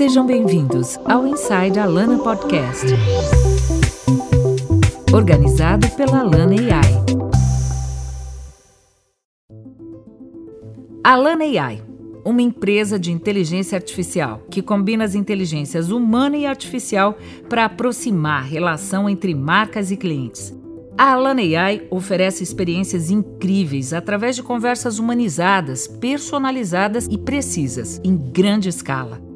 Sejam bem-vindos ao Inside Alana Podcast, organizado pela Alana AI. Alana AI, uma empresa de inteligência artificial que combina as inteligências humana e artificial para aproximar a relação entre marcas e clientes. A Alana AI oferece experiências incríveis através de conversas humanizadas, personalizadas e precisas, em grande escala.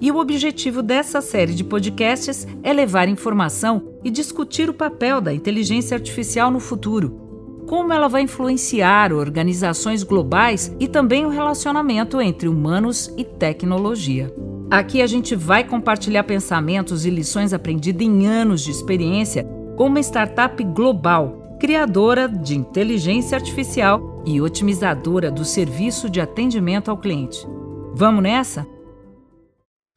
E o objetivo dessa série de podcasts é levar informação e discutir o papel da inteligência artificial no futuro, como ela vai influenciar organizações globais e também o relacionamento entre humanos e tecnologia. Aqui a gente vai compartilhar pensamentos e lições aprendidas em anos de experiência com uma startup global, criadora de inteligência artificial e otimizadora do serviço de atendimento ao cliente. Vamos nessa?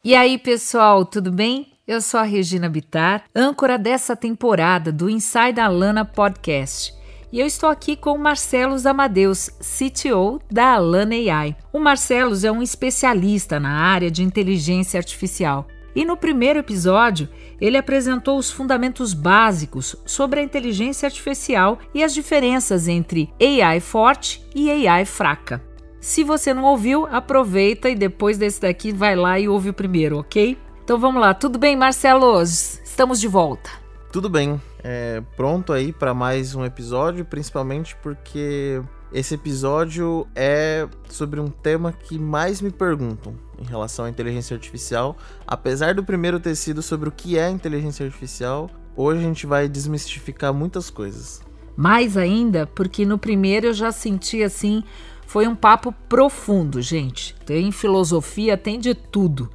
E aí, pessoal, tudo bem? Eu sou a Regina Bitar, âncora dessa temporada do Inside Alana Podcast. E eu estou aqui com o Marcelos Amadeus, CTO da Alana AI. O Marcelos é um especialista na área de inteligência artificial e no primeiro episódio, ele apresentou os fundamentos básicos sobre a inteligência artificial e as diferenças entre AI forte e AI fraca. Se você não ouviu, aproveita e depois desse daqui vai lá e ouve o primeiro, ok? Então vamos lá, tudo bem, Marcelo? Estamos de volta. Tudo bem, é, pronto aí para mais um episódio, principalmente porque esse episódio é sobre um tema que mais me perguntam em relação à inteligência artificial. Apesar do primeiro ter sido sobre o que é inteligência artificial, hoje a gente vai desmistificar muitas coisas. Mais ainda, porque no primeiro eu já senti assim, foi um papo profundo, gente. Tem filosofia, tem de tudo.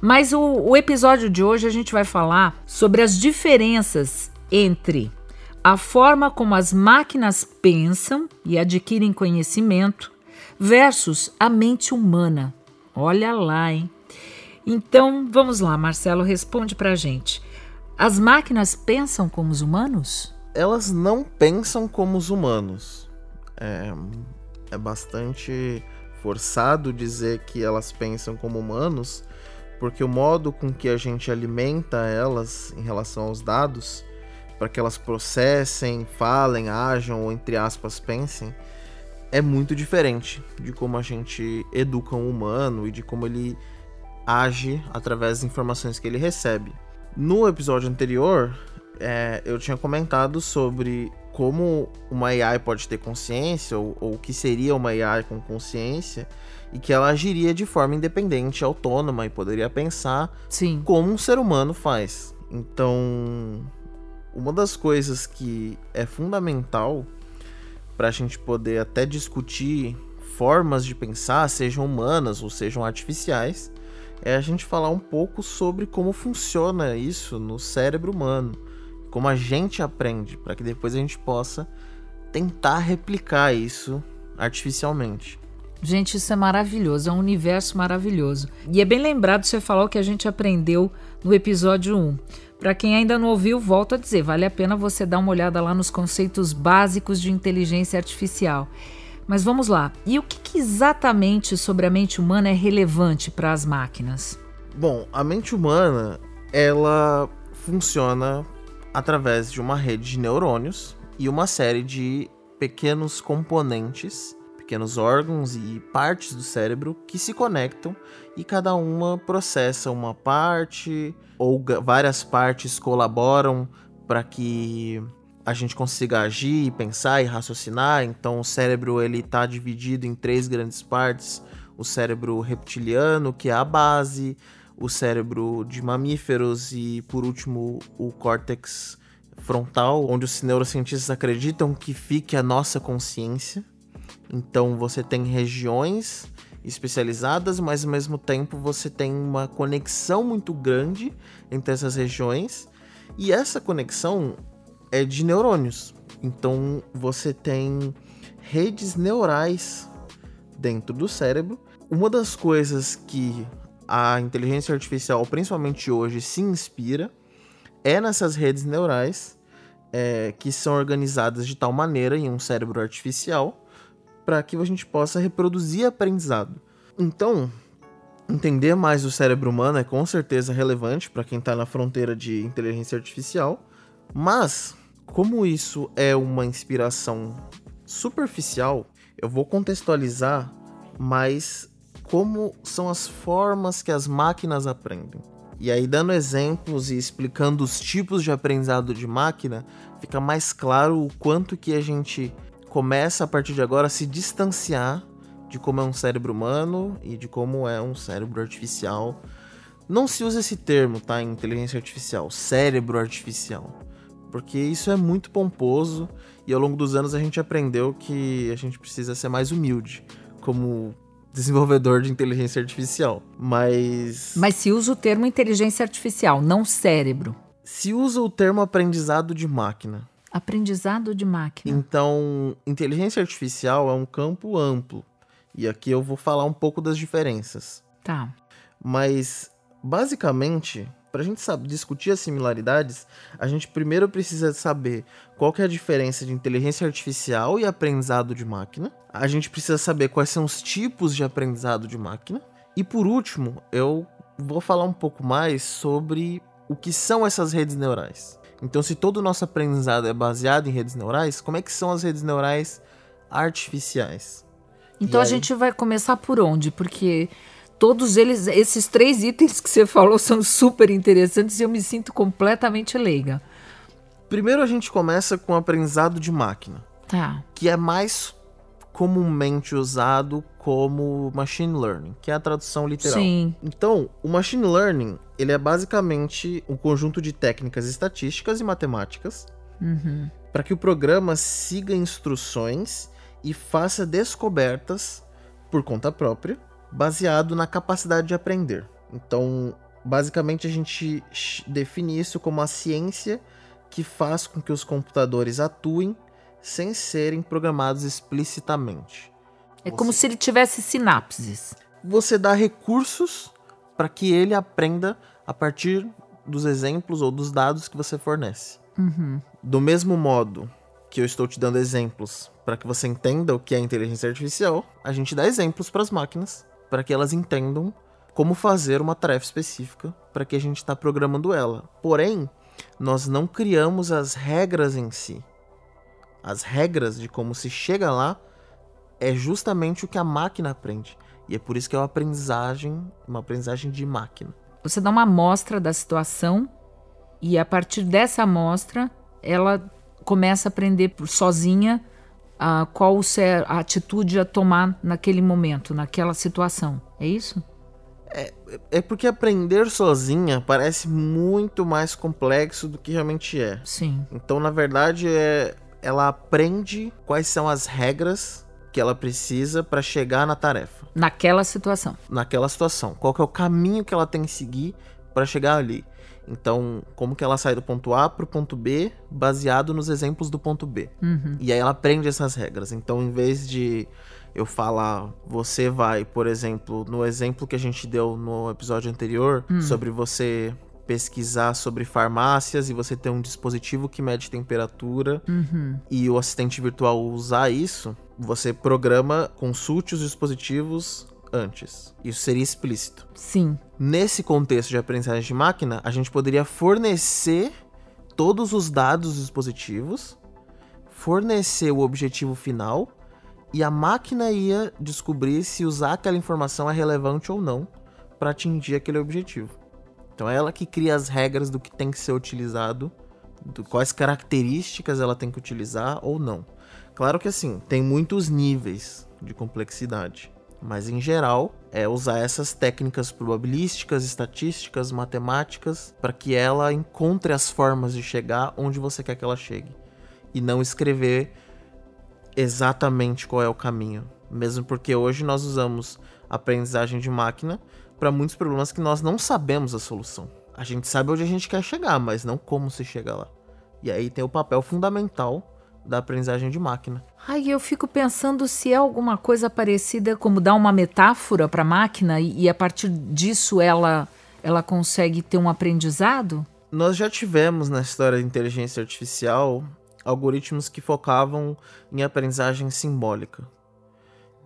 Mas o, o episódio de hoje a gente vai falar sobre as diferenças entre a forma como as máquinas pensam e adquirem conhecimento versus a mente humana. Olha lá, hein? Então, vamos lá, Marcelo, responde pra gente. As máquinas pensam como os humanos? Elas não pensam como os humanos. É, é bastante forçado dizer que elas pensam como humanos, porque o modo com que a gente alimenta elas em relação aos dados para que elas processem, falem, ajam ou entre aspas pensem, é muito diferente de como a gente educa um humano e de como ele age através das informações que ele recebe. No episódio anterior, é, eu tinha comentado sobre como uma AI pode ter consciência, ou, ou o que seria uma AI com consciência, e que ela agiria de forma independente, autônoma e poderia pensar Sim. como um ser humano faz. Então, uma das coisas que é fundamental para a gente poder até discutir formas de pensar, sejam humanas ou sejam artificiais, é a gente falar um pouco sobre como funciona isso no cérebro humano, como a gente aprende, para que depois a gente possa tentar replicar isso artificialmente. Gente, isso é maravilhoso, é um universo maravilhoso. E é bem lembrado você falar o que a gente aprendeu no episódio 1. Para quem ainda não ouviu, volto a dizer, vale a pena você dar uma olhada lá nos conceitos básicos de inteligência artificial. Mas vamos lá. E o que, que exatamente sobre a mente humana é relevante para as máquinas? Bom, a mente humana, ela funciona através de uma rede de neurônios e uma série de pequenos componentes pequenos órgãos e partes do cérebro que se conectam e cada uma processa uma parte ou várias partes colaboram para que a gente consiga agir, pensar e raciocinar. Então o cérebro ele está dividido em três grandes partes: o cérebro reptiliano, que é a base, o cérebro de mamíferos e por último o córtex frontal, onde os neurocientistas acreditam que fique a nossa consciência. Então você tem regiões especializadas, mas ao mesmo tempo você tem uma conexão muito grande entre essas regiões. E essa conexão é de neurônios. Então você tem redes neurais dentro do cérebro. Uma das coisas que a inteligência artificial, principalmente hoje, se inspira é nessas redes neurais é, que são organizadas de tal maneira em um cérebro artificial para que a gente possa reproduzir aprendizado. Então, entender mais o cérebro humano é com certeza relevante para quem está na fronteira de inteligência artificial, mas como isso é uma inspiração superficial, eu vou contextualizar mais como são as formas que as máquinas aprendem. E aí, dando exemplos e explicando os tipos de aprendizado de máquina, fica mais claro o quanto que a gente começa a partir de agora a se distanciar de como é um cérebro humano e de como é um cérebro artificial. Não se usa esse termo, tá? Inteligência artificial, cérebro artificial. Porque isso é muito pomposo e ao longo dos anos a gente aprendeu que a gente precisa ser mais humilde como desenvolvedor de inteligência artificial. Mas. Mas se usa o termo inteligência artificial, não cérebro. Se usa o termo aprendizado de máquina. Aprendizado de máquina. Então, inteligência artificial é um campo amplo. E aqui eu vou falar um pouco das diferenças. Tá. Mas, basicamente, para a gente saber, discutir as similaridades, a gente primeiro precisa saber qual que é a diferença de inteligência artificial e aprendizado de máquina. A gente precisa saber quais são os tipos de aprendizado de máquina. E por último, eu vou falar um pouco mais sobre o que são essas redes neurais. Então, se todo o nosso aprendizado é baseado em redes neurais, como é que são as redes neurais artificiais? Então a gente vai começar por onde? Porque todos eles, esses três itens que você falou são super interessantes e eu me sinto completamente leiga. Primeiro a gente começa com o aprendizado de máquina. Tá. Que é mais comumente usado como machine learning, que é a tradução literal. Sim. Então, o machine learning, ele é basicamente um conjunto de técnicas estatísticas e matemáticas uhum. para que o programa siga instruções e faça descobertas por conta própria baseado na capacidade de aprender. Então, basicamente, a gente define isso como a ciência que faz com que os computadores atuem sem serem programados explicitamente. É você... como se ele tivesse sinapses. Você dá recursos para que ele aprenda a partir dos exemplos ou dos dados que você fornece. Uhum. Do mesmo modo que eu estou te dando exemplos para que você entenda o que é inteligência artificial, a gente dá exemplos para as máquinas para que elas entendam como fazer uma tarefa específica para que a gente está programando ela. Porém, nós não criamos as regras em si. As regras de como se chega lá é justamente o que a máquina aprende. E é por isso que é uma aprendizagem, uma aprendizagem de máquina. Você dá uma amostra da situação e a partir dessa amostra ela começa a aprender sozinha a qual a atitude a tomar naquele momento, naquela situação. É isso? É, é porque aprender sozinha parece muito mais complexo do que realmente é. Sim. Então, na verdade, é, ela aprende quais são as regras que ela precisa para chegar na tarefa. Naquela situação. Naquela situação. Qual é o caminho que ela tem que seguir para chegar ali. Então, como que ela sai do ponto A para o ponto B, baseado nos exemplos do ponto B. Uhum. E aí ela aprende essas regras. Então, em vez de eu falar, você vai, por exemplo, no exemplo que a gente deu no episódio anterior, uhum. sobre você pesquisar sobre farmácias e você ter um dispositivo que mede temperatura uhum. e o assistente virtual usar isso, você programa, consulte os dispositivos antes. Isso seria explícito. Sim. Nesse contexto de aprendizagem de máquina, a gente poderia fornecer todos os dados dos dispositivos, fornecer o objetivo final e a máquina ia descobrir se usar aquela informação é relevante ou não para atingir aquele objetivo. Então é ela que cria as regras do que tem que ser utilizado, do quais características ela tem que utilizar ou não. Claro que assim, tem muitos níveis de complexidade. Mas em geral, é usar essas técnicas probabilísticas, estatísticas, matemáticas, para que ela encontre as formas de chegar onde você quer que ela chegue. E não escrever exatamente qual é o caminho. Mesmo porque hoje nós usamos aprendizagem de máquina para muitos problemas que nós não sabemos a solução. A gente sabe onde a gente quer chegar, mas não como se chega lá. E aí tem o papel fundamental da aprendizagem de máquina. Ai, eu fico pensando se é alguma coisa parecida como dar uma metáfora para a máquina e, e, a partir disso ela ela consegue ter um aprendizado? Nós já tivemos na história da inteligência artificial algoritmos que focavam em aprendizagem simbólica.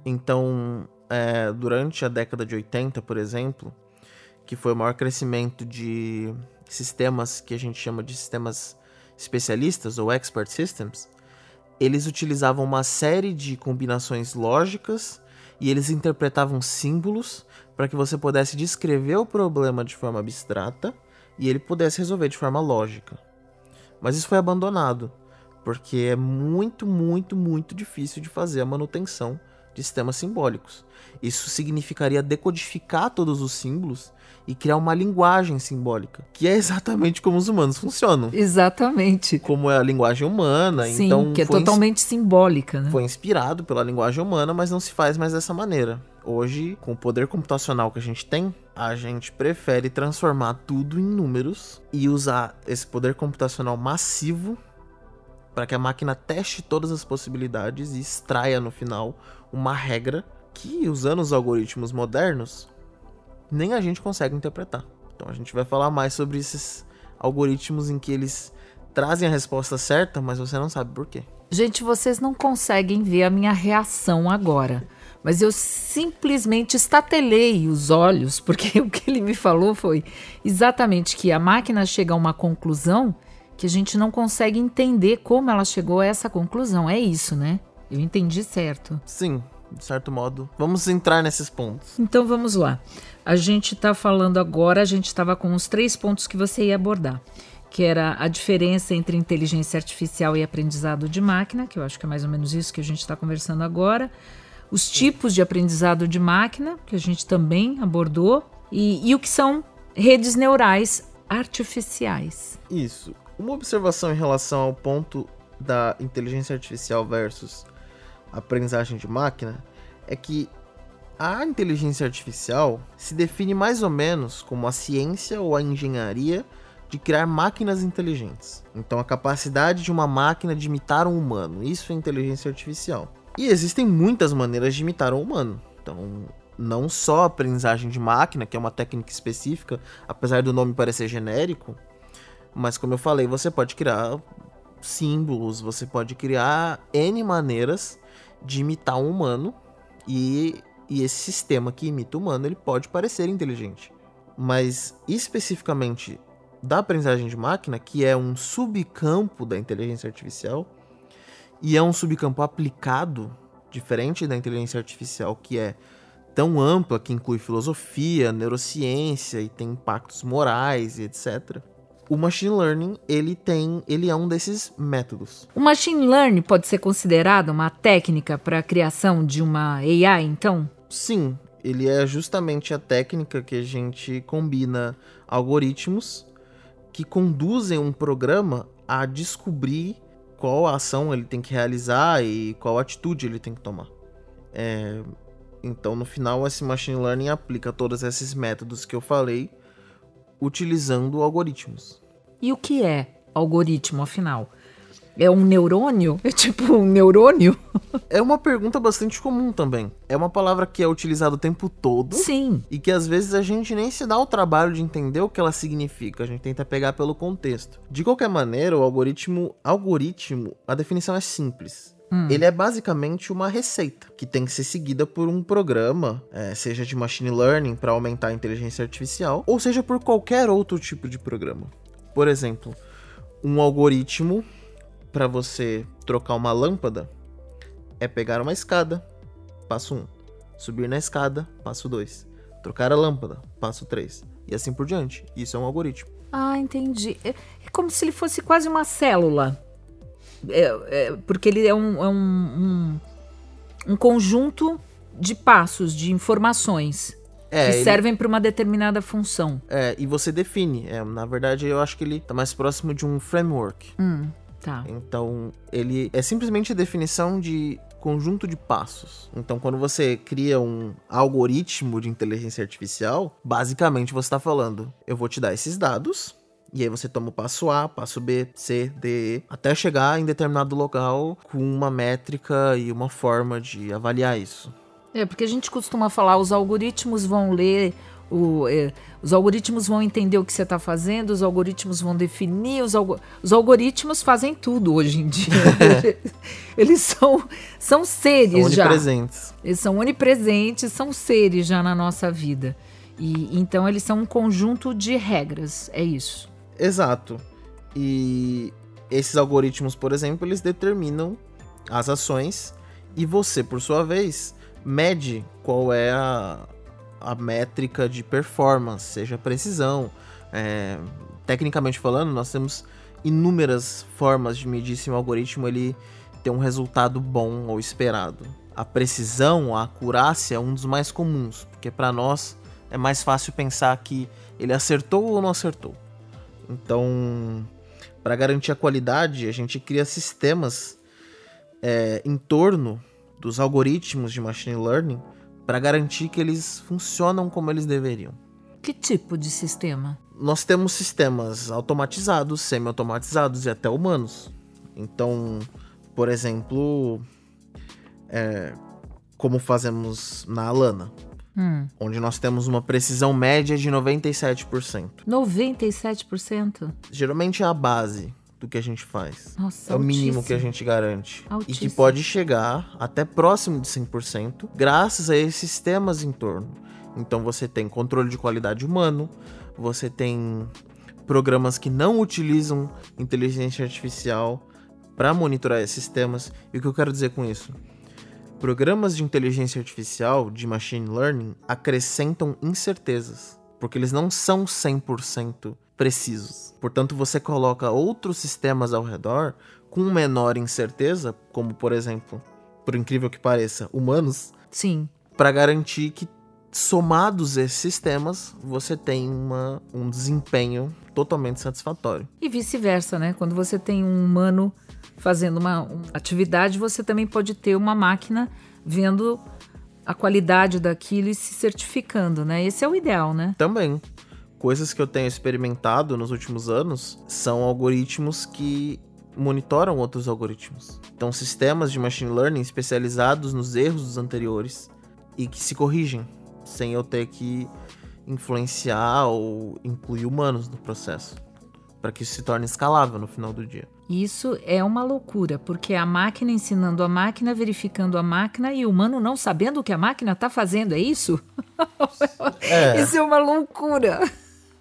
Então, é, durante a década de 80, por exemplo, que foi o maior crescimento de sistemas que a gente chama de sistemas especialistas ou expert systems, eles utilizavam uma série de combinações lógicas e eles interpretavam símbolos para que você pudesse descrever o problema de forma abstrata e ele pudesse resolver de forma lógica. Mas isso foi abandonado, porque é muito, muito, muito difícil de fazer a manutenção de sistemas simbólicos. Isso significaria decodificar todos os símbolos e criar uma linguagem simbólica, que é exatamente como os humanos funcionam. Exatamente. Como é a linguagem humana, Sim, então que é totalmente simbólica, né? Foi inspirado pela linguagem humana, mas não se faz mais dessa maneira. Hoje, com o poder computacional que a gente tem, a gente prefere transformar tudo em números e usar esse poder computacional massivo para que a máquina teste todas as possibilidades e extraia no final uma regra que, usando os algoritmos modernos, nem a gente consegue interpretar. Então a gente vai falar mais sobre esses algoritmos em que eles trazem a resposta certa, mas você não sabe por quê. Gente, vocês não conseguem ver a minha reação agora. Mas eu simplesmente estatelei os olhos, porque o que ele me falou foi exatamente que a máquina chega a uma conclusão que a gente não consegue entender como ela chegou a essa conclusão. É isso, né? Eu entendi certo. Sim, de certo modo. Vamos entrar nesses pontos. Então vamos lá. A gente está falando agora, a gente estava com os três pontos que você ia abordar, que era a diferença entre inteligência artificial e aprendizado de máquina, que eu acho que é mais ou menos isso que a gente está conversando agora. Os tipos de aprendizado de máquina, que a gente também abordou, e, e o que são redes neurais artificiais. Isso. Uma observação em relação ao ponto da inteligência artificial versus aprendizagem de máquina é que a inteligência artificial se define mais ou menos como a ciência ou a engenharia de criar máquinas inteligentes. Então, a capacidade de uma máquina de imitar um humano, isso é inteligência artificial. E existem muitas maneiras de imitar um humano. Então, não só a aprendizagem de máquina, que é uma técnica específica, apesar do nome parecer genérico, mas como eu falei, você pode criar símbolos, você pode criar N maneiras de imitar um humano e, e esse sistema que imita o humano, ele pode parecer inteligente. Mas especificamente da aprendizagem de máquina, que é um subcampo da inteligência artificial, e é um subcampo aplicado, diferente da inteligência artificial, que é tão ampla, que inclui filosofia, neurociência e tem impactos morais e etc o machine learning, ele tem, ele é um desses métodos. O machine learning pode ser considerado uma técnica para a criação de uma AI, então? Sim, ele é justamente a técnica que a gente combina algoritmos que conduzem um programa a descobrir qual ação ele tem que realizar e qual atitude ele tem que tomar. É, então, no final, esse machine learning aplica todos esses métodos que eu falei utilizando algoritmos. E o que é algoritmo, afinal? É um neurônio? É tipo um neurônio? é uma pergunta bastante comum também. É uma palavra que é utilizada o tempo todo. Sim. E que às vezes a gente nem se dá o trabalho de entender o que ela significa. A gente tenta pegar pelo contexto. De qualquer maneira, o algoritmo. Algoritmo, a definição é simples. Hum. Ele é basicamente uma receita que tem que ser seguida por um programa, é, seja de machine learning para aumentar a inteligência artificial, ou seja por qualquer outro tipo de programa. Por exemplo, um algoritmo para você trocar uma lâmpada é pegar uma escada, passo 1. Um. Subir na escada, passo 2. Trocar a lâmpada, passo 3. E assim por diante. Isso é um algoritmo. Ah, entendi. É, é como se ele fosse quase uma célula. É, é, porque ele é, um, é um, um, um, conjunto de passos, de informações. É, que ele... servem para uma determinada função. É, e você define. É, na verdade, eu acho que ele está mais próximo de um framework. Hum, tá. Então, ele é simplesmente a definição de conjunto de passos. Então, quando você cria um algoritmo de inteligência artificial, basicamente você está falando: eu vou te dar esses dados, e aí você toma o passo A, passo B, C, D, E, até chegar em determinado local com uma métrica e uma forma de avaliar isso. É, porque a gente costuma falar, os algoritmos vão ler O, é, os algoritmos vão entender o que você está fazendo, os algoritmos vão definir, os, alg os, algoritmos fazem tudo hoje em dia. Eles são, são seres são já. Onipresentes. Eles são onipresentes, são seres já na nossa vida. E então eles são um conjunto de regras, é isso. Exato. E esses algoritmos, por exemplo, eles determinam as ações e você, por sua vez, mede qual é a, a métrica de performance, seja precisão. É, tecnicamente falando, nós temos inúmeras formas de medir se um algoritmo ele tem um resultado bom ou esperado. A precisão, a acurácia é um dos mais comuns, porque para nós é mais fácil pensar que ele acertou ou não acertou. Então, para garantir a qualidade, a gente cria sistemas é, em torno dos algoritmos de machine learning para garantir que eles funcionam como eles deveriam. Que tipo de sistema? Nós temos sistemas automatizados, semi-automatizados e até humanos. Então, por exemplo, é, como fazemos na Alana, hum. onde nós temos uma precisão média de 97%. 97%? Geralmente é a base do que a gente faz. Nossa, é o mínimo que a gente garante. Altíssimo. E que pode chegar até próximo de 100%, graças a esses sistemas em torno. Então você tem controle de qualidade humano, você tem programas que não utilizam inteligência artificial para monitorar esses sistemas. E o que eu quero dizer com isso? Programas de inteligência artificial, de machine learning, acrescentam incertezas, porque eles não são 100% precisos. Portanto, você coloca outros sistemas ao redor com menor incerteza, como por exemplo, por incrível que pareça, humanos. Sim. Para garantir que somados esses sistemas, você tem uma, um desempenho totalmente satisfatório. E vice-versa, né? Quando você tem um humano fazendo uma, uma atividade, você também pode ter uma máquina vendo a qualidade daquilo e se certificando, né? Esse é o ideal, né? Também coisas que eu tenho experimentado nos últimos anos são algoritmos que monitoram outros algoritmos. Então, sistemas de machine learning especializados nos erros dos anteriores e que se corrigem, sem eu ter que influenciar ou incluir humanos no processo, para que isso se torne escalável no final do dia. Isso é uma loucura, porque a máquina ensinando a máquina, verificando a máquina e o humano não sabendo o que a máquina está fazendo, é isso? É. Isso é uma loucura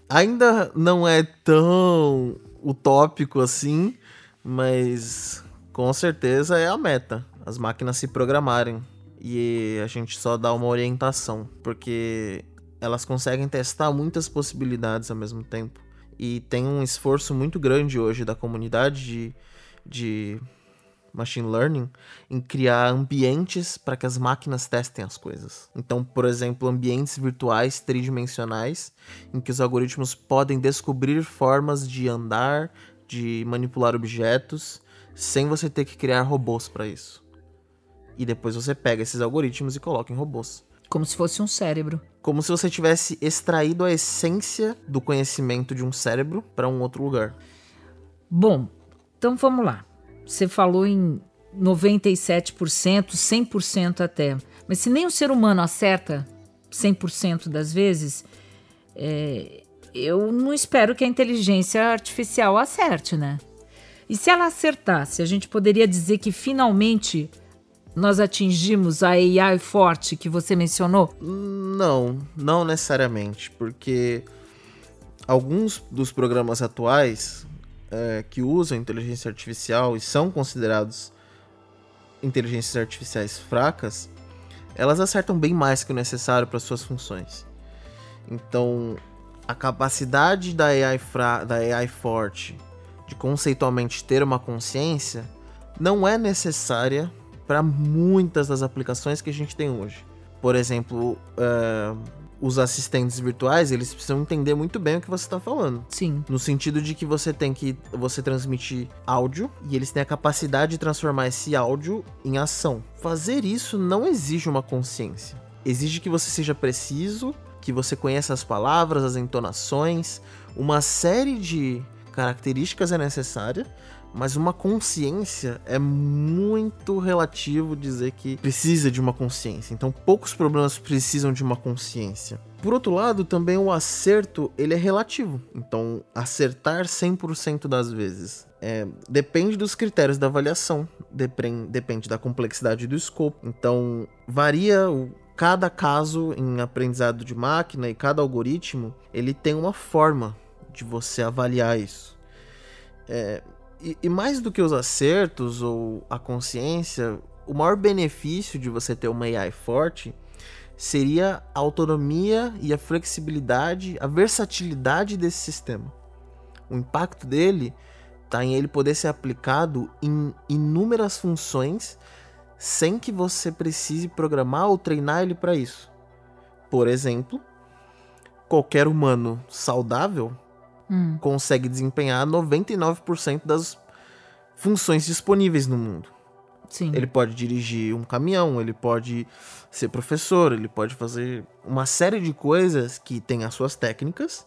ainda não é tão utópico assim, mas com certeza é a meta. As máquinas se programarem e a gente só dá uma orientação, porque elas conseguem testar muitas possibilidades ao mesmo tempo. E tem um esforço muito grande hoje da comunidade de, de machine learning em criar ambientes para que as máquinas testem as coisas. Então, por exemplo, ambientes virtuais tridimensionais em que os algoritmos podem descobrir formas de andar, de manipular objetos, sem você ter que criar robôs para isso. E depois você pega esses algoritmos e coloca em robôs. Como se fosse um cérebro. Como se você tivesse extraído a essência do conhecimento de um cérebro para um outro lugar. Bom, então vamos lá. Você falou em 97%, 100% até. Mas se nem o ser humano acerta 100% das vezes, é, eu não espero que a inteligência artificial acerte, né? E se ela acertasse, a gente poderia dizer que finalmente nós atingimos a AI forte que você mencionou? Não, não necessariamente, porque alguns dos programas atuais é, que usam inteligência artificial e são considerados inteligências artificiais fracas, elas acertam bem mais que o necessário para suas funções. Então, a capacidade da AI, da AI forte de conceitualmente ter uma consciência não é necessária para muitas das aplicações que a gente tem hoje. Por exemplo, uh, os assistentes virtuais, eles precisam entender muito bem o que você está falando. Sim. No sentido de que você tem que você transmitir áudio e eles têm a capacidade de transformar esse áudio em ação. Fazer isso não exige uma consciência. Exige que você seja preciso, que você conheça as palavras, as entonações, uma série de características é necessária Mas uma consciência é muito relativo dizer que precisa de uma consciência. Então, poucos problemas precisam de uma consciência. Por outro lado, também o acerto ele é relativo. Então, acertar 100% das vezes é, depende dos critérios da avaliação, depende, da complexidade do escopo. Então, varia o, cada caso em aprendizado de máquina e cada algoritmo ele tem uma forma de você avaliar isso. É, e, e mais do que os acertos ou a consciência, o maior benefício de você ter uma AI forte seria a autonomia e a flexibilidade, a versatilidade desse sistema. O impacto dele está em ele poder ser aplicado em inúmeras funções sem que você precise programar ou treinar ele para isso. Por exemplo, qualquer humano saudável hum. consegue desempenhar 99% das funções disponíveis no mundo. Sim. Ele pode dirigir um caminhão, ele pode ser professor, ele pode fazer uma série de coisas que tem as suas técnicas.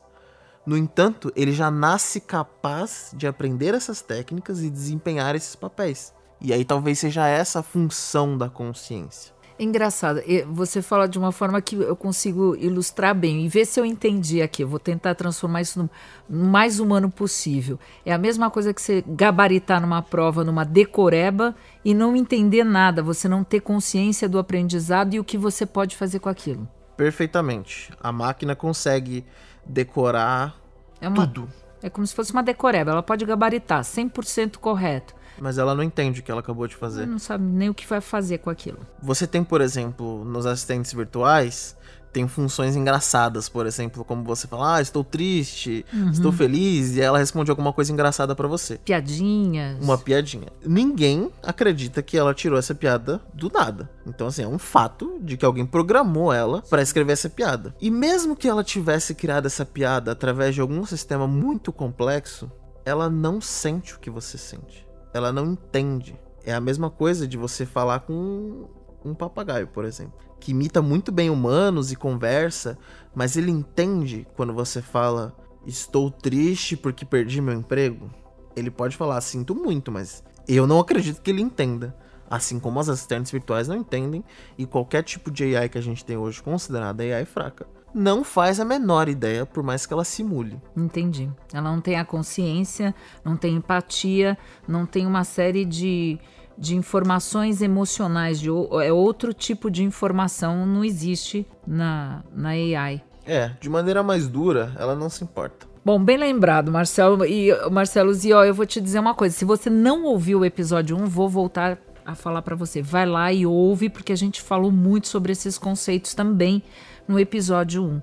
No entanto, ele já nasce capaz de aprender essas técnicas e desempenhar esses papéis. E aí talvez seja essa a função da consciência. Engraçado, você fala de uma forma que eu consigo ilustrar bem e ver se eu entendi aqui. Eu vou tentar transformar isso no mais humano possível. É a mesma coisa que você gabaritar numa prova, numa decoreba e não entender nada, você não ter consciência do aprendizado e o que você pode fazer com aquilo. Perfeitamente. A máquina consegue decorar é uma, tudo. É como se fosse uma decoreba, ela pode gabaritar 100% correto mas ela não entende o que ela acabou de fazer. Ela não sabe nem o que vai fazer com aquilo. Você tem, por exemplo, nos assistentes virtuais, tem funções engraçadas, por exemplo, como você fala, ah, estou triste, uhum. estou feliz, e ela responde alguma coisa engraçada para você. Piadinhas. Uma piadinha. Ninguém acredita que ela tirou essa piada do nada. Então, assim, é um fato de que alguém programou ela para escrever essa piada. E mesmo que ela tivesse criado essa piada através de algum sistema muito complexo, ela não sente o que você sente ela não entende. É a mesma coisa de você falar com um papagaio, por exemplo, que imita muito bem humanos e conversa, mas ele entende quando você fala estou triste porque perdi meu emprego. Ele pode falar sinto muito, mas eu não acredito que ele entenda. Assim como as assistentes virtuais não entendem e qualquer tipo de AI que a gente tem hoje considerada AI fraca não faz a menor ideia, por mais que ela simule. Entendi. Ela não tem a consciência, não tem empatia, não tem uma série de, de informações emocionais, de, é outro tipo de informação, não existe na, na AI. É, de maneira mais dura, ela não se importa. Bom, bem lembrado, Marcelo. E Marcelo Zio, eu vou te dizer uma coisa. Se você não ouviu o episódio 1, vou voltar a falar para você. Vai lá e ouve, porque a gente falou muito sobre esses conceitos também no episódio 1.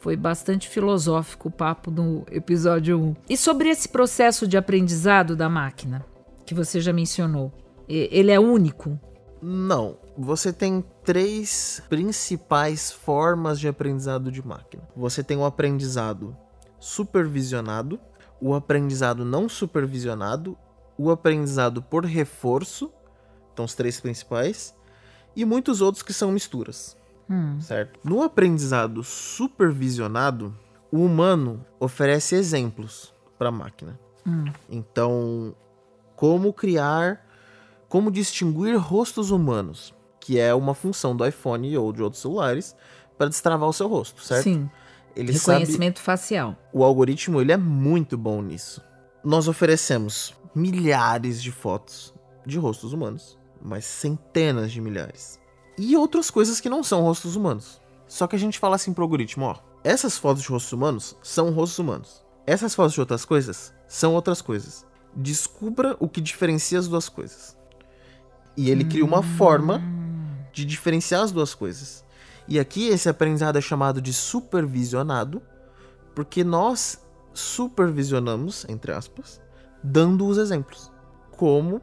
Foi bastante filosófico o papo no episódio 1. E sobre esse processo de aprendizado da máquina, que você já mencionou, ele é único? Não. Você tem três principais formas de aprendizado de máquina. Você tem o aprendizado supervisionado, o aprendizado não supervisionado, o aprendizado por reforço, então os três principais, e muitos outros que são misturas. Hum. Certo? No aprendizado supervisionado, o humano oferece exemplos para a máquina. Hum. Então, como criar, como distinguir rostos humanos, que é uma função do iPhone ou de outros celulares para destravar o seu rosto, certo? Sim. Ele Reconhecimento sabe... facial. O algoritmo ele é muito bom nisso. Nós oferecemos milhares de fotos de rostos humanos, mas centenas de milhares e outras coisas que não são rostos humanos. Só que a gente fala assim pro algoritmo, ó, essas fotos de rostos humanos são rostos humanos. Essas fotos de outras coisas são outras coisas. Descubra o que diferencia as duas coisas. E ele cria uma forma de diferenciar as duas coisas. E aqui esse aprendizado é chamado de supervisionado, porque nós supervisionamos, entre aspas, dando os exemplos. Como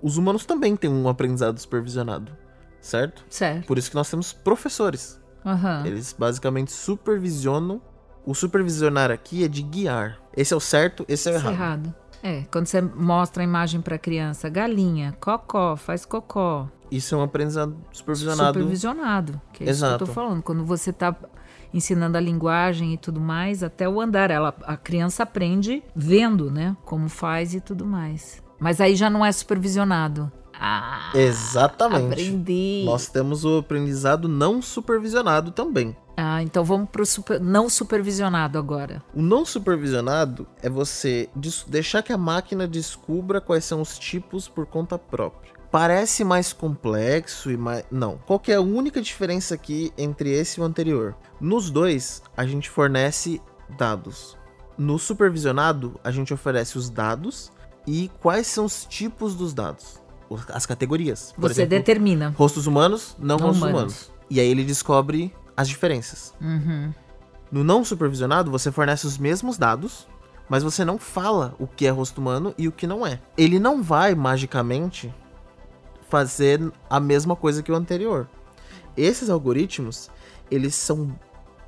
os humanos também têm um aprendizado supervisionado certo? Certo. Por isso que nós temos professores. Uhum. Eles basicamente supervisionam. O supervisionar aqui é de guiar. Esse é o certo, esse é o errado. errado. É, quando você mostra a imagem para criança, galinha, cocó, faz cocó. Isso é um aprendizado supervisionado. Supervisionado, que é Exato. isso que eu tô falando. Quando você tá ensinando a linguagem e tudo mais, até o andar, ela, a criança aprende vendo, né, como faz e tudo mais. Mas aí já não é supervisionado. Ah, Exatamente. Aprendi. Nós temos o aprendizado não supervisionado também. Ah, então vamos pro super, não supervisionado agora. O não supervisionado é você deixar que a máquina descubra quais são os tipos por conta própria. Parece mais complexo e mais. Não. Qual é a única diferença aqui entre esse e o anterior? Nos dois, a gente fornece dados. No supervisionado, a gente oferece os dados e quais são os tipos dos dados. As categorias. Por Você exemplo, determina. Rostos humanos, não, não rostos humanos. humanos. E aí ele descobre as diferenças. Uhum. No não supervisionado, você fornece os mesmos dados, mas você não fala o que é rosto humano e o que não é. Ele não vai magicamente fazer a mesma coisa que o anterior. Esses algoritmos, eles são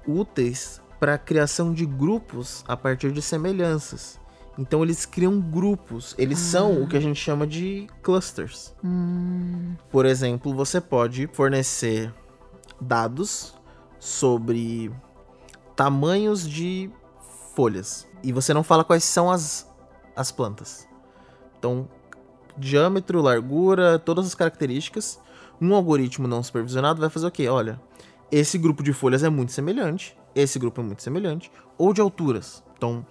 úteis para a criação de grupos a partir de semelhanças. Então eles criam grupos, eles ah. são o que a gente chama de clusters. Hum. Por exemplo, você pode fornecer dados sobre tamanhos de folhas. E você não fala quais são as, as plantas. Então, diâmetro, largura, todas as características. Um algoritmo não supervisionado vai fazer o quê? Olha, esse grupo de folhas é muito semelhante, esse grupo é muito semelhante, ou de alturas. Então,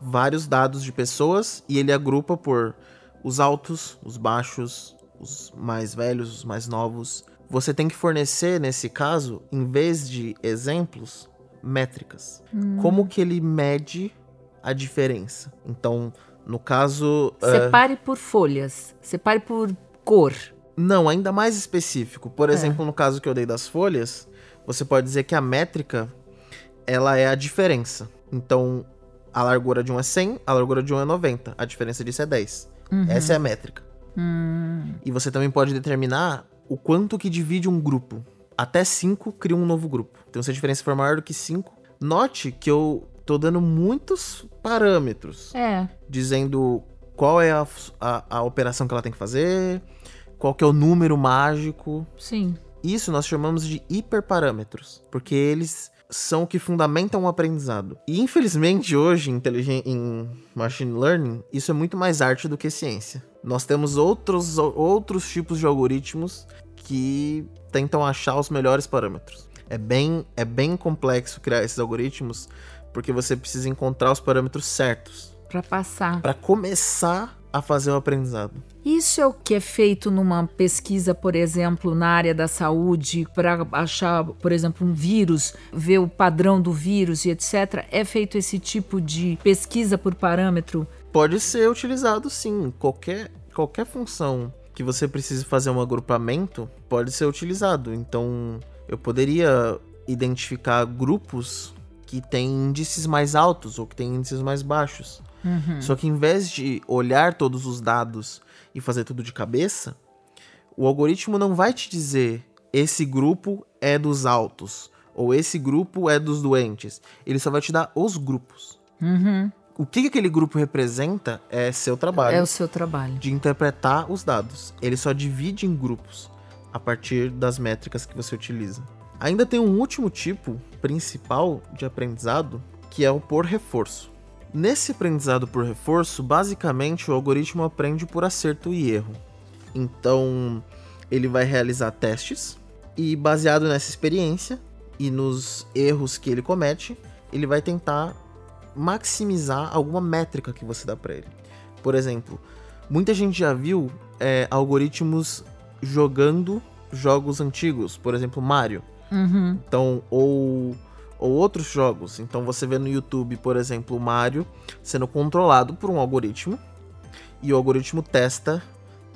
vários dados de pessoas e ele agrupa por os altos, os baixos, os mais velhos, os mais novos, você tem que fornecer, nesse caso, em vez de exemplos, métricas. Hum. Como que ele mede a diferença? Então, no caso. Separe uh... por folhas. Separe por cor. Não, ainda mais específico. Por é. exemplo, no caso que eu dei das folhas, você pode dizer que a métrica ela é a diferença. Então, a largura de um é 100, a largura de um é 90. A diferença disso é 10. Uhum. Essa é a métrica. Hum. E você também pode determinar o quanto que divide um grupo. Até 5 cria um novo grupo. Então, se a diferença for maior do que 5, note que eu tô dando muitos parâmetros. É. Dizendo qual é a, a, a operação que ela tem que fazer, qual que é o número mágico. Sim. Isso nós chamamos de hiperparâmetros, porque eles são o que fundamentam o aprendizado. E infelizmente hoje em machine learning, isso é muito mais arte do que ciência. Nós temos outros, outros tipos de algoritmos que tentam achar os melhores parâmetros. É bem, é bem complexo criar esses algoritmos porque você precisa encontrar os parâmetros certos para passar, para começar a fazer o aprendizado. Isso é o que é feito numa pesquisa, por exemplo, na área da saúde, para achar, por exemplo, um vírus, ver o padrão do vírus e etc. É feito esse tipo de pesquisa por parâmetro pode ser utilizado sim. Qualquer, qualquer função que você precise fazer um agrupamento pode ser utilizado. Então, eu poderia identificar grupos que têm índices mais altos ou que têm índices mais baixos. Uhum. Só que em vez de olhar todos os dados e fazer tudo de cabeça, o algoritmo não vai te dizer esse grupo é dos altos ou esse grupo é dos doentes. Ele só vai te dar os grupos. Uhum o que aquele grupo representa é seu trabalho. É o seu trabalho. De interpretar os dados. Ele só divide em grupos a partir das métricas que você utiliza. Ainda tem um último tipo principal de aprendizado, que é o por reforço. Nesse aprendizado por reforço, basicamente o algoritmo aprende por acerto e erro. Então, ele vai realizar testes e baseado nessa experiência e nos erros que ele comete, ele vai tentar maximizar alguma métrica que você dá para ele. Por exemplo, muita gente já viu é, algoritmos jogando jogos antigos, por exemplo, Mario. Uhum. Então, ou, ou outros jogos. Então, você vê no YouTube, por exemplo, o Mario sendo controlado por um algoritmo e o algoritmo testa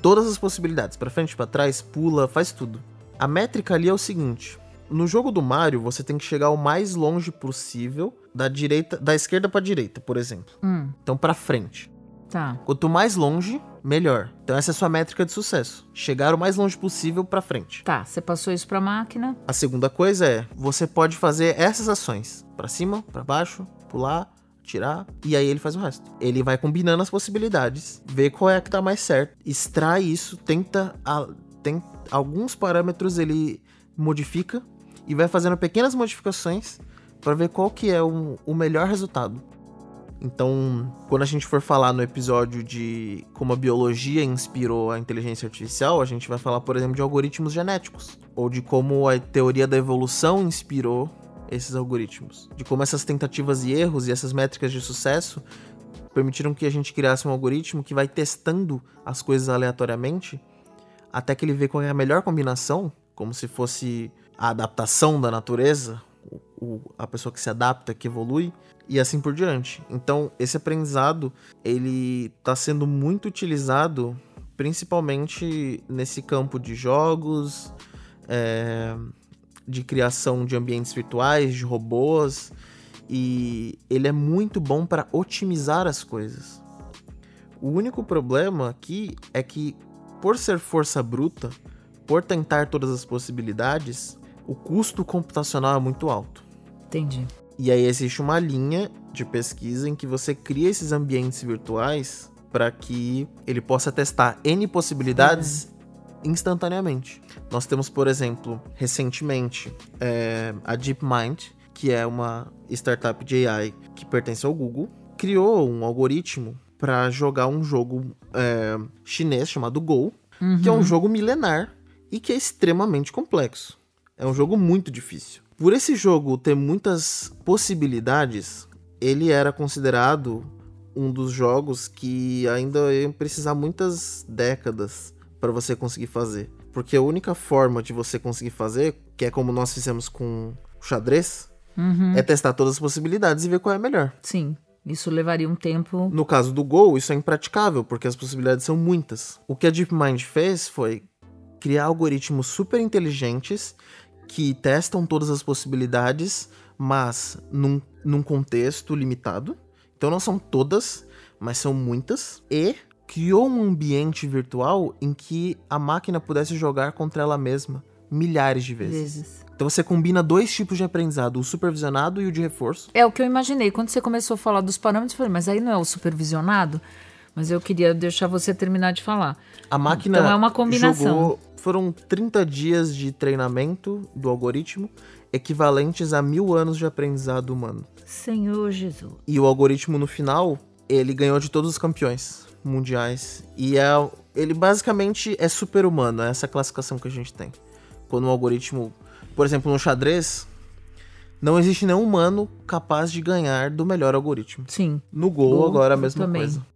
todas as possibilidades, para frente, para trás, pula, faz tudo. A métrica ali é o seguinte: no jogo do Mario, você tem que chegar o mais longe possível da direita, da esquerda para direita, por exemplo. Hum. Então para frente. Tá. Quanto mais longe, melhor. Então essa é a sua métrica de sucesso. Chegar o mais longe possível para frente. Tá, você passou isso para máquina. A segunda coisa é, você pode fazer essas ações, para cima, para baixo, pular, tirar, e aí ele faz o resto. Ele vai combinando as possibilidades, vê qual é a que tá mais certo, extrai isso, tenta, a, tem alguns parâmetros ele modifica e vai fazendo pequenas modificações para ver qual que é o, o melhor resultado. Então, quando a gente for falar no episódio de como a biologia inspirou a inteligência artificial, a gente vai falar, por exemplo, de algoritmos genéticos, ou de como a teoria da evolução inspirou esses algoritmos, de como essas tentativas e erros e essas métricas de sucesso permitiram que a gente criasse um algoritmo que vai testando as coisas aleatoriamente até que ele vê qual é a melhor combinação, como se fosse a adaptação da natureza, o, a pessoa que se adapta, que evolui, e assim por diante. Então, esse aprendizado, ele está sendo muito utilizado principalmente nesse campo de jogos, é, de criação de ambientes virtuais, de robôs, e ele é muito bom para otimizar as coisas. O único problema aqui é que, por ser força bruta, por tentar todas as possibilidades, o custo computacional é muito alto. Entendi. E aí existe uma linha de pesquisa em que você cria esses ambientes virtuais para que ele possa testar N possibilidades uhum. instantaneamente. Nós temos, por exemplo, recentemente, é, a DeepMind, que é uma startup de AI que pertence ao Google, criou um algoritmo para jogar um jogo é, chinês chamado Go, uhum. que é um uhum. jogo milenar e que é extremamente complexo. É um jogo muito difícil. Por esse jogo ter muitas possibilidades, ele era considerado um dos jogos que ainda ia precisar muitas décadas para você conseguir fazer. Porque a única forma de você conseguir fazer, que é como nós fizemos com o xadrez, uhum. é testar todas as possibilidades e ver qual é a melhor. Sim. Isso levaria um tempo. No caso do Go, isso é impraticável, porque as possibilidades são muitas. O que a DeepMind fez foi criar algoritmos super inteligentes que testam todas as possibilidades, mas num, num contexto limitado. Então não são todas, mas são muitas. E criou um ambiente virtual em que a máquina pudesse jogar contra ela mesma milhares de vezes. vezes. Então você combina dois tipos de aprendizado, o supervisionado e o de reforço. É o que eu imaginei. Quando você começou a falar dos parâmetros, eu falei, mas aí não é o supervisionado? Mas eu queria deixar você terminar de falar. A máquina então é uma combinação. Jogou foram 30 dias de treinamento do algoritmo, equivalentes a mil anos de aprendizado humano. Senhor Jesus. E o algoritmo, no final, ele ganhou de todos os campeões mundiais. E é, ele basicamente é super-humano, é essa classificação que a gente tem. Quando um algoritmo, por exemplo, no xadrez, não existe nenhum humano capaz de ganhar do melhor algoritmo. Sim. No Go, agora a mesma também. coisa.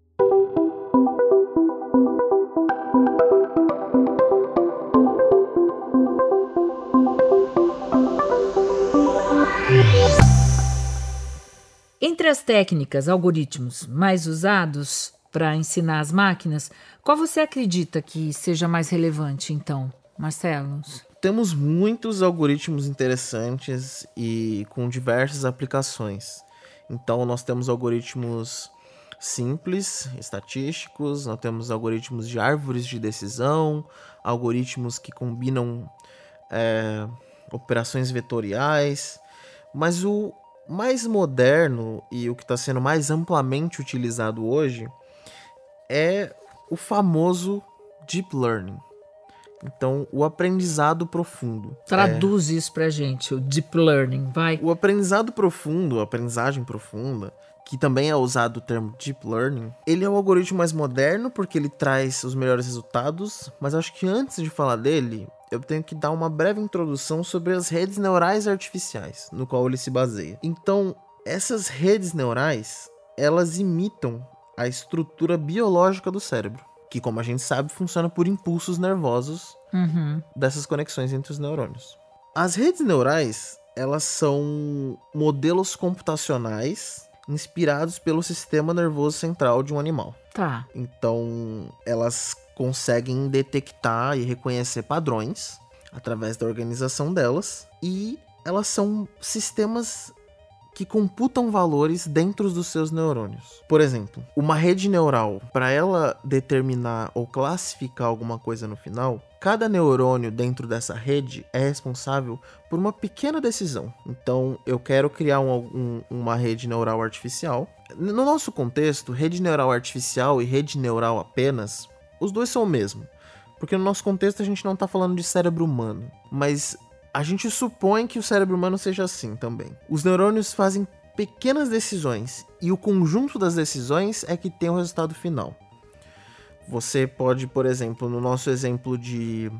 Entre as técnicas, algoritmos mais usados para ensinar as máquinas, qual você acredita que seja mais relevante, então, Marcelo? Temos muitos algoritmos interessantes e com diversas aplicações. Então, nós temos algoritmos simples, estatísticos, nós temos algoritmos de árvores de decisão, algoritmos que combinam é, operações vetoriais, mas o mais moderno e o que está sendo mais amplamente utilizado hoje é o famoso deep learning. Então, o aprendizado profundo. Traduz é... isso pra gente, o deep learning, vai. O aprendizado profundo, a aprendizagem profunda, que também é usado o termo deep learning, ele é o algoritmo mais moderno porque ele traz os melhores resultados, mas acho que antes de falar dele, eu tenho que dar uma breve introdução sobre as redes neurais artificiais, no qual ele se baseia. Então, essas redes neurais, elas imitam a estrutura biológica do cérebro, que, como a gente sabe, funciona por impulsos nervosos uhum. dessas conexões entre os neurônios. As redes neurais, elas são modelos computacionais inspirados pelo sistema nervoso central de um animal. Tá. Então, elas conseguem detectar e reconhecer padrões através da organização delas e elas são sistemas que computam valores dentro dos seus neurônios. Por exemplo, uma rede neural, para ela determinar ou classificar alguma coisa no final, cada neurônio dentro dessa rede é responsável por uma pequena decisão. Então, eu quero criar um, um, uma rede neural artificial. No nosso contexto, rede neural artificial e rede neural apenas os dois são o mesmo. Porque no nosso contexto a gente não está falando de cérebro humano, mas a gente supõe que o cérebro humano seja assim também. Os neurônios fazem pequenas decisões e o conjunto das decisões é que tem o resultado final. Você pode, por exemplo, no nosso exemplo de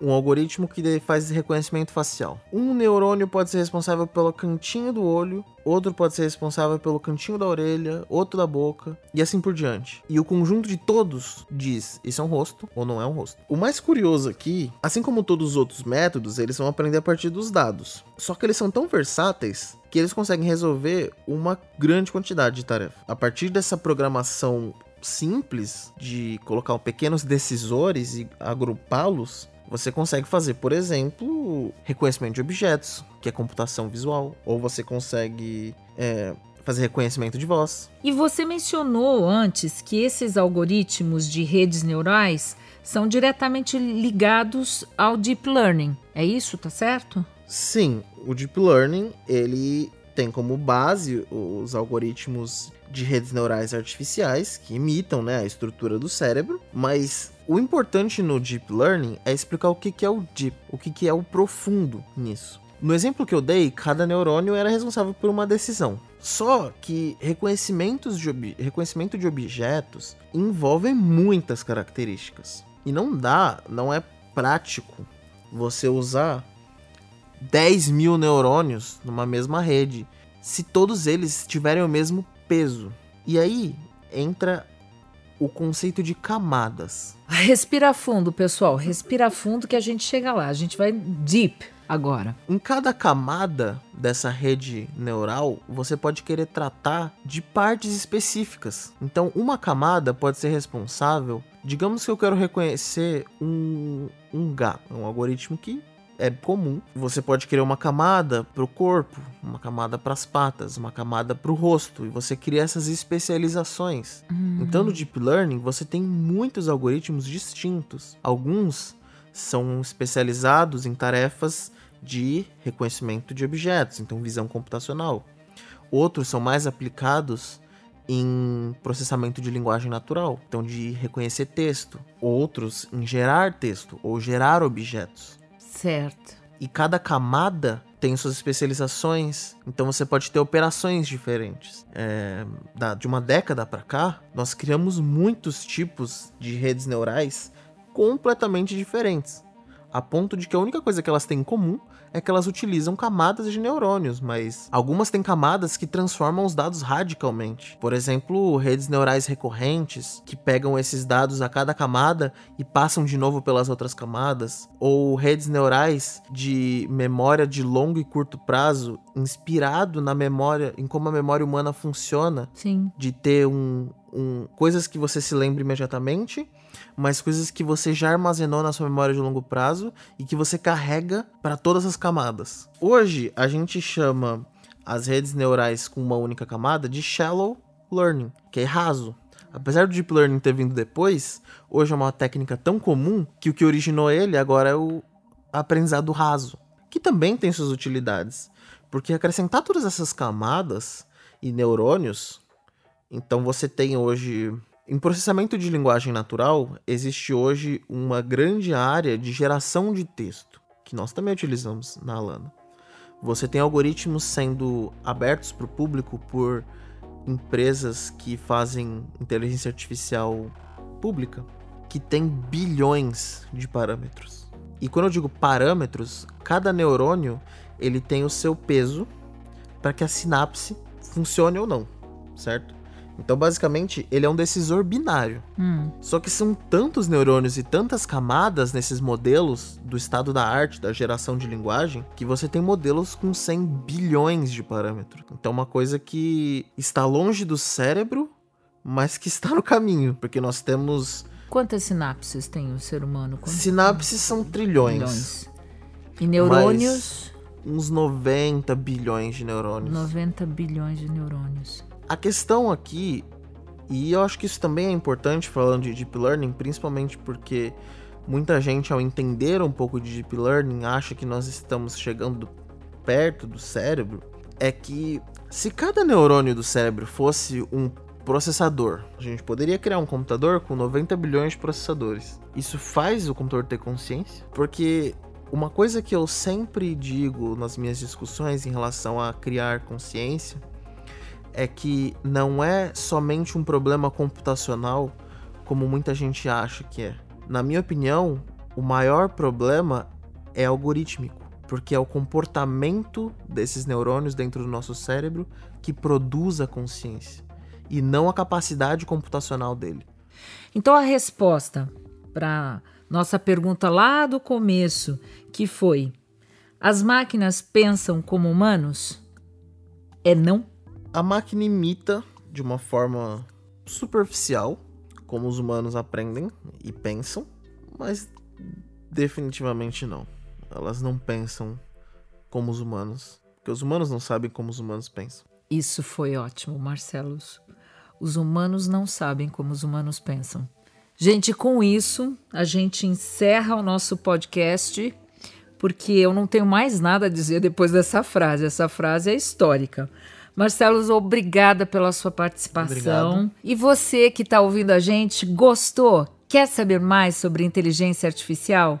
um algoritmo que faz reconhecimento facial. Um neurônio pode ser responsável pelo cantinho do olho, outro pode ser responsável pelo cantinho da orelha, outro da boca e assim por diante. E o conjunto de todos diz isso é um rosto ou não é um rosto. O mais curioso aqui, assim como todos os outros métodos, eles vão aprender a partir dos dados. Só que eles são tão versáteis que eles conseguem resolver uma grande quantidade de tarefas. A partir dessa programação simples de colocar pequenos decisores e agrupá-los, você consegue fazer, por exemplo, reconhecimento de objetos, que é computação visual, ou você consegue é, fazer reconhecimento de voz. E você mencionou antes que esses algoritmos de redes neurais são diretamente ligados ao deep learning. É isso, tá certo? Sim, o deep learning ele tem como base os algoritmos de redes neurais artificiais que imitam né, a estrutura do cérebro, mas o importante no deep learning é explicar o que, é o deep, o que, que é o profundo nisso. No exemplo que eu dei, cada neurônio era responsável por uma decisão. Só que reconhecimentos de reconhecimento de objetos envolvem muitas características. E não dá, não é prático você usar 10 mil neurônios numa mesma rede se todos eles tiverem o mesmo peso. E aí entra o conceito de camadas. Respira fundo, pessoal. Respira fundo que a gente chega lá. A gente vai deep agora. Em cada camada dessa rede neural, você pode querer tratar de partes específicas. Então, uma camada pode ser responsável. Digamos que eu quero reconhecer um, um gato, um algoritmo que é comum. Você pode criar uma camada para o corpo, uma camada para as patas, uma camada para o rosto, e você cria essas especializações. Uhum. Então, no Deep Learning, você tem muitos algoritmos distintos. Alguns são especializados em tarefas de reconhecimento de objetos, então visão computacional. Outros são mais aplicados em processamento de linguagem natural, então de reconhecer texto. Outros em gerar texto ou gerar objetos. Certo. E cada camada tem suas especializações, então você pode ter operações diferentes. É, da, de uma década para cá, nós criamos muitos tipos de redes neurais completamente diferentes, a ponto de que a única coisa que elas têm em comum é que elas utilizam camadas de neurônios, mas algumas têm camadas que transformam os dados radicalmente. Por exemplo, redes neurais recorrentes, que pegam esses dados a cada camada e passam de novo pelas outras camadas, ou redes neurais de memória de longo e curto prazo, inspirado na memória, em como a memória humana funciona, Sim. de ter um, um coisas que você se lembra imediatamente mas coisas que você já armazenou na sua memória de longo prazo e que você carrega para todas as camadas. Hoje a gente chama as redes neurais com uma única camada de shallow learning, que é raso. Apesar do deep learning ter vindo depois, hoje é uma técnica tão comum que o que originou ele agora é o aprendizado raso, que também tem suas utilidades, porque acrescentar todas essas camadas e neurônios, então você tem hoje em processamento de linguagem natural, existe hoje uma grande área de geração de texto, que nós também utilizamos na Alana. Você tem algoritmos sendo abertos para o público por empresas que fazem inteligência artificial pública, que tem bilhões de parâmetros. E quando eu digo parâmetros, cada neurônio ele tem o seu peso para que a sinapse funcione ou não, certo? Então, basicamente, ele é um decisor binário. Hum. Só que são tantos neurônios e tantas camadas nesses modelos do estado da arte, da geração de linguagem, que você tem modelos com 100 bilhões de parâmetros. Então, uma coisa que está longe do cérebro, mas que está no caminho, porque nós temos. Quantas sinapses tem o ser humano? Quantas... Sinapses são trilhões. Bilhões. E neurônios? uns 90 bilhões de neurônios. 90 bilhões de neurônios. A questão aqui, e eu acho que isso também é importante falando de Deep Learning, principalmente porque muita gente, ao entender um pouco de Deep Learning, acha que nós estamos chegando perto do cérebro, é que se cada neurônio do cérebro fosse um processador, a gente poderia criar um computador com 90 bilhões de processadores. Isso faz o computador ter consciência? Porque uma coisa que eu sempre digo nas minhas discussões em relação a criar consciência é que não é somente um problema computacional como muita gente acha que é. Na minha opinião, o maior problema é algorítmico, porque é o comportamento desses neurônios dentro do nosso cérebro que produz a consciência e não a capacidade computacional dele. Então a resposta para nossa pergunta lá do começo, que foi: as máquinas pensam como humanos? É não? A máquina imita de uma forma superficial como os humanos aprendem e pensam, mas definitivamente não. Elas não pensam como os humanos, porque os humanos não sabem como os humanos pensam. Isso foi ótimo, Marcelos. Os humanos não sabem como os humanos pensam. Gente, com isso, a gente encerra o nosso podcast, porque eu não tenho mais nada a dizer depois dessa frase. Essa frase é histórica. Marcelo, obrigada pela sua participação. Obrigado. E você que está ouvindo a gente, gostou? Quer saber mais sobre inteligência artificial?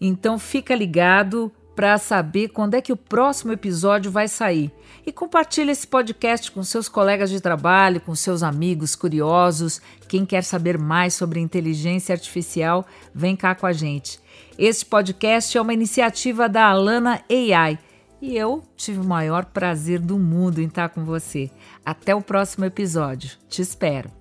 Então fica ligado para saber quando é que o próximo episódio vai sair. E compartilhe esse podcast com seus colegas de trabalho, com seus amigos curiosos. Quem quer saber mais sobre inteligência artificial, vem cá com a gente. Este podcast é uma iniciativa da Alana AI e eu tive o maior prazer do mundo em estar com você. Até o próximo episódio. Te espero.